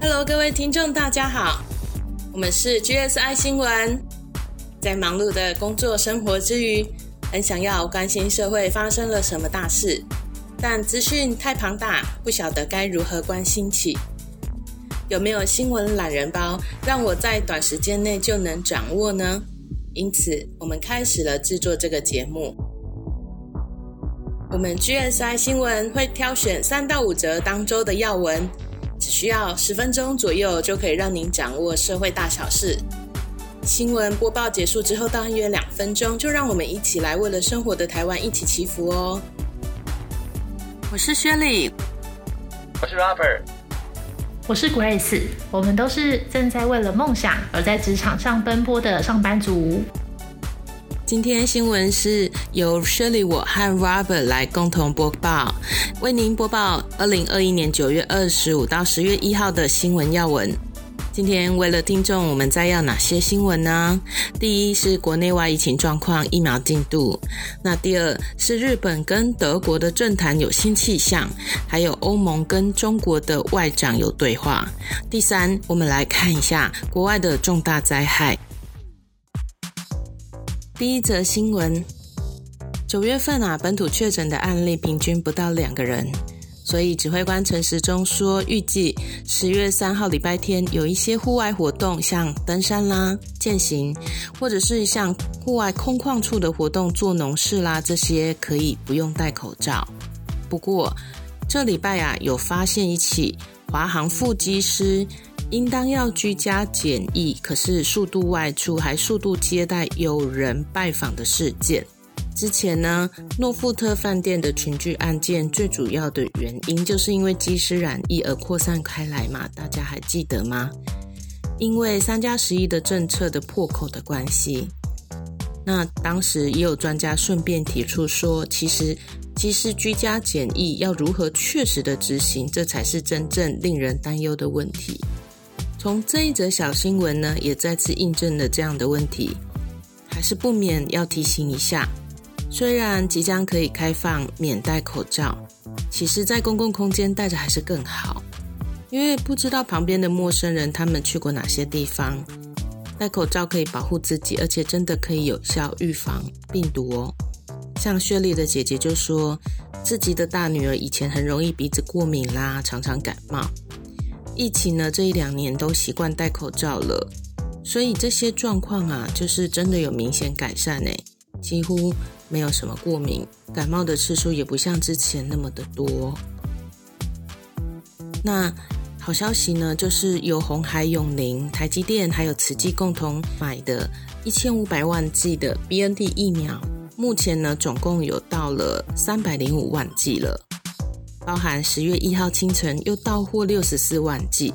Hello，各位听众，大家好，我们是 GSI 新闻。在忙碌的工作生活之余，很想要关心社会发生了什么大事，但资讯太庞大，不晓得该如何关心起。有没有新闻懒人包，让我在短时间内就能掌握呢？因此，我们开始了制作这个节目。我们 GSI 新闻会挑选三到五则当周的要闻，只需要十分钟左右，就可以让您掌握社会大小事。新闻播报结束之后，大约两分钟，就让我们一起来为了生活的台湾一起祈福哦。我是薛礼，我是 Robert，我是 Grace，我们都是正在为了梦想而在职场上奔波的上班族。今天新闻是由 Shirley 我和 Robert 来共同播报，为您播报二零二一年九月二十五到十月一号的新闻要闻。今天为了听众，我们再要哪些新闻呢？第一是国内外疫情状况、疫苗进度。那第二是日本跟德国的政坛有新气象，还有欧盟跟中国的外长有对话。第三，我们来看一下国外的重大灾害。第一则新闻：九月份啊，本土确诊的案例平均不到两个人。所以，指挥官陈时中说，预计十月三号礼拜天有一些户外活动，像登山啦、健行，或者是像户外空旷处的活动，做农事啦，这些可以不用戴口罩。不过，这礼拜啊，有发现一起华航副机师应当要居家检疫，可是速度外出还速度接待有人拜访的事件。之前呢，诺富特饭店的群聚案件最主要的原因，就是因为机师染疫而扩散开来嘛，大家还记得吗？因为三加十一的政策的破口的关系，那当时也有专家顺便提出说，其实机师居家检疫要如何确实的执行，这才是真正令人担忧的问题。从这一则小新闻呢，也再次印证了这样的问题，还是不免要提醒一下。虽然即将可以开放免戴口罩，其实，在公共空间戴着还是更好，因为不知道旁边的陌生人他们去过哪些地方。戴口罩可以保护自己，而且真的可以有效预防病毒哦。像薛丽的姐姐就说，自己的大女儿以前很容易鼻子过敏啦，常常感冒。疫情呢，这一两年都习惯戴口罩了，所以这些状况啊，就是真的有明显改善诶，几乎。没有什么过敏，感冒的次数也不像之前那么的多。那好消息呢，就是由红海永林、台积电还有慈济共同买的一千五百万剂的 BNT 疫苗，目前呢总共有到了三百零五万剂了，包含十月一号清晨又到货六十四万剂，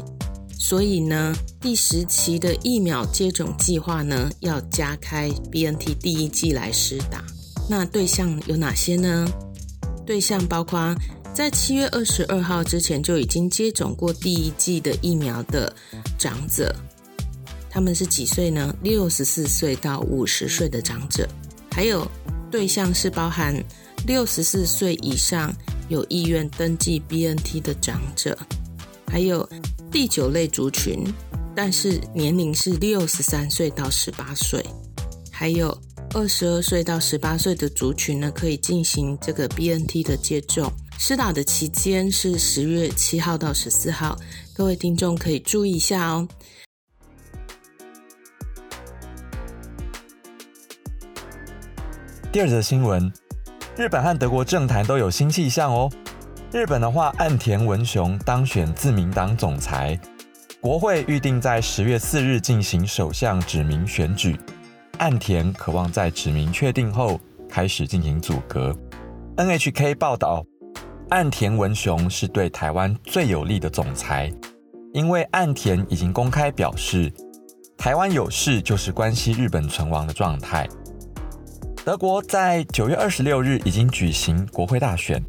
所以呢第十期的疫苗接种计划呢要加开 BNT 第一剂来施打。那对象有哪些呢？对象包括在七月二十二号之前就已经接种过第一剂的疫苗的长者，他们是几岁呢？六十四岁到五十岁的长者，还有对象是包含六十四岁以上有意愿登记 BNT 的长者，还有第九类族群，但是年龄是六十三岁到十八岁，还有。二十二岁到十八岁的族群呢，可以进行这个 BNT 的接种。施打的期间是十月七号到十四号，各位听众可以注意一下哦。第二则新闻，日本和德国政坛都有新气象哦。日本的话，岸田文雄当选自民党总裁，国会预定在十月四日进行首相指名选举。岸田渴望在指名确定后开始进行阻隔。NHK 报道，岸田文雄是对台湾最有利的总裁，因为岸田已经公开表示，台湾有事就是关系日本存亡的状态。德国在九月二十六日已经举行国会大选，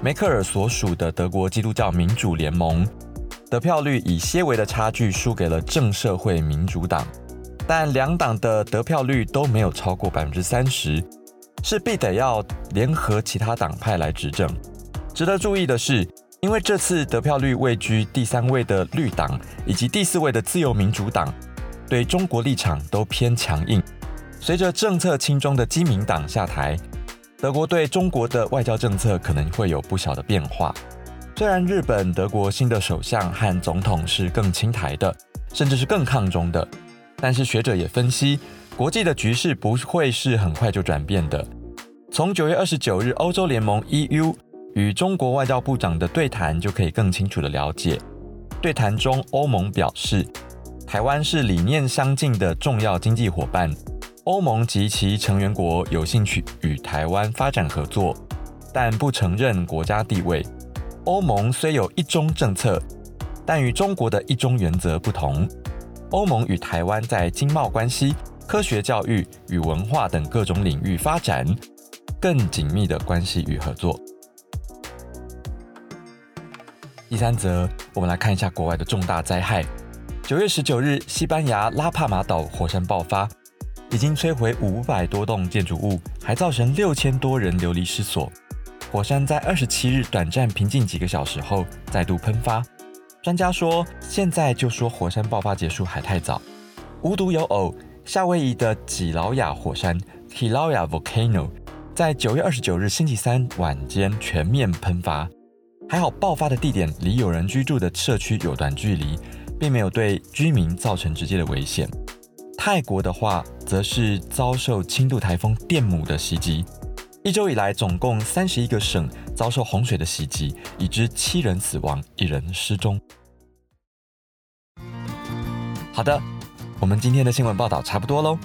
梅克尔所属的德国基督教民主联盟得票率以些微的差距输给了正社会民主党，但两党的得票率都没有超过百分之三十，势必得要联合其他党派来执政。值得注意的是，因为这次得票率位居第三位的绿党以及第四位的自由民主党，对中国立场都偏强硬。随着政策轻中的基民党下台，德国对中国的外交政策可能会有不小的变化。虽然日本、德国新的首相和总统是更亲台的，甚至是更抗中的，但是学者也分析，国际的局势不会是很快就转变的。从九月二十九日欧洲联盟 EU 与中国外交部长的对谈就可以更清楚的了解。对谈中，欧盟表示，台湾是理念相近的重要经济伙伴，欧盟及其成员国有兴趣与台湾发展合作，但不承认国家地位。欧盟虽有一中政策，但与中国的一中原则不同。欧盟与台湾在经贸关系、科学教育与文化等各种领域发展更紧密的关系与合作。第三则，我们来看一下国外的重大灾害。九月十九日，西班牙拉帕马岛火山爆发，已经摧毁五百多栋建筑物，还造成六千多人流离失所。火山在二十七日短暂平静几个小时后再度喷发。专家说，现在就说火山爆发结束还太早。无独有偶，夏威夷的几劳亚火山 （Kilauea Volcano） 在九月二十九日星期三晚间全面喷发。还好，爆发的地点离有人居住的社区有段距离，并没有对居民造成直接的危险。泰国的话，则是遭受轻度台风电母的袭击。一周以来，总共三十一个省遭受洪水的袭击，已知七人死亡，一人失踪。好的，我们今天的新闻报道差不多喽。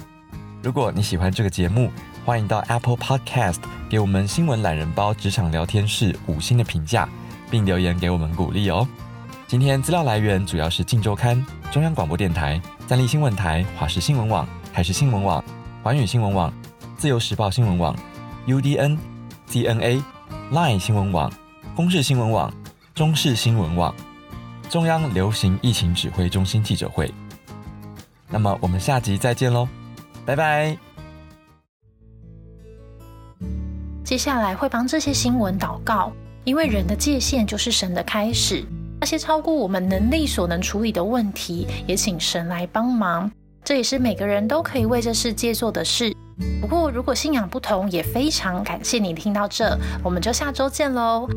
如果你喜欢这个节目，欢迎到 Apple Podcast 给我们新闻懒人包职场聊天室五星的评价，并留言给我们鼓励哦。今天资料来源主要是《镜周刊》、中央广播电台、三立新闻台、华视新闻网、台视新闻网、环宇新闻网、自由时报新闻网。UDN、CNA、Line 新闻网、公视新闻网、中视新闻网、中央流行疫情指挥中心记者会。那么我们下集再见喽，拜拜。接下来会帮这些新闻祷告，因为人的界限就是神的开始。那些超过我们能力所能处理的问题，也请神来帮忙。这也是每个人都可以为这世界做的事。不过，如果信仰不同，也非常感谢你听到这，我们就下周见喽。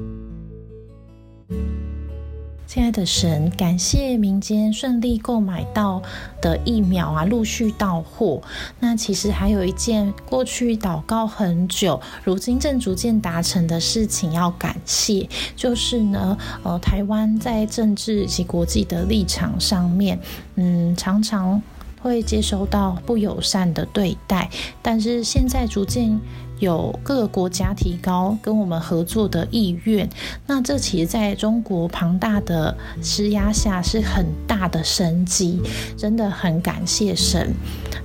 亲爱的神，感谢民间顺利购买到的疫苗啊，陆续到货。那其实还有一件过去祷告很久，如今正逐渐达成的事情要感谢，就是呢，呃，台湾在政治及国际的立场上面，嗯，常常。会接收到不友善的对待，但是现在逐渐。有各个国家提高跟我们合作的意愿，那这其实在中国庞大的施压下是很大的生机，真的很感谢神。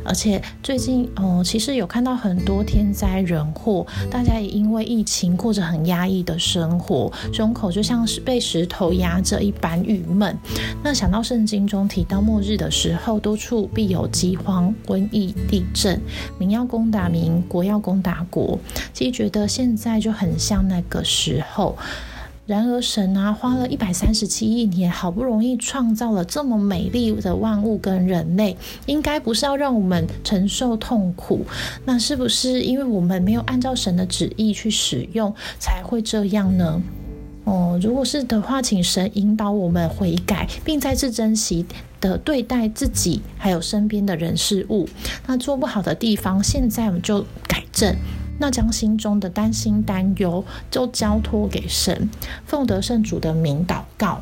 而且最近哦，其实有看到很多天灾人祸，大家也因为疫情过着很压抑的生活，胸口就像是被石头压着一般郁闷。那想到圣经中提到末日的时候，多处必有饥荒、瘟疫、地震，民要攻打民，国要攻打国。其实觉得现在就很像那个时候，然而神啊，花了一百三十七亿年，好不容易创造了这么美丽的万物跟人类，应该不是要让我们承受痛苦？那是不是因为我们没有按照神的旨意去使用，才会这样呢？哦，如果是的话，请神引导我们悔改，并再次珍惜的对待自己，还有身边的人事物。那做不好的地方，现在我们就改正。那将心中的担心、担忧，就交托给神，奉得圣主的名祷告。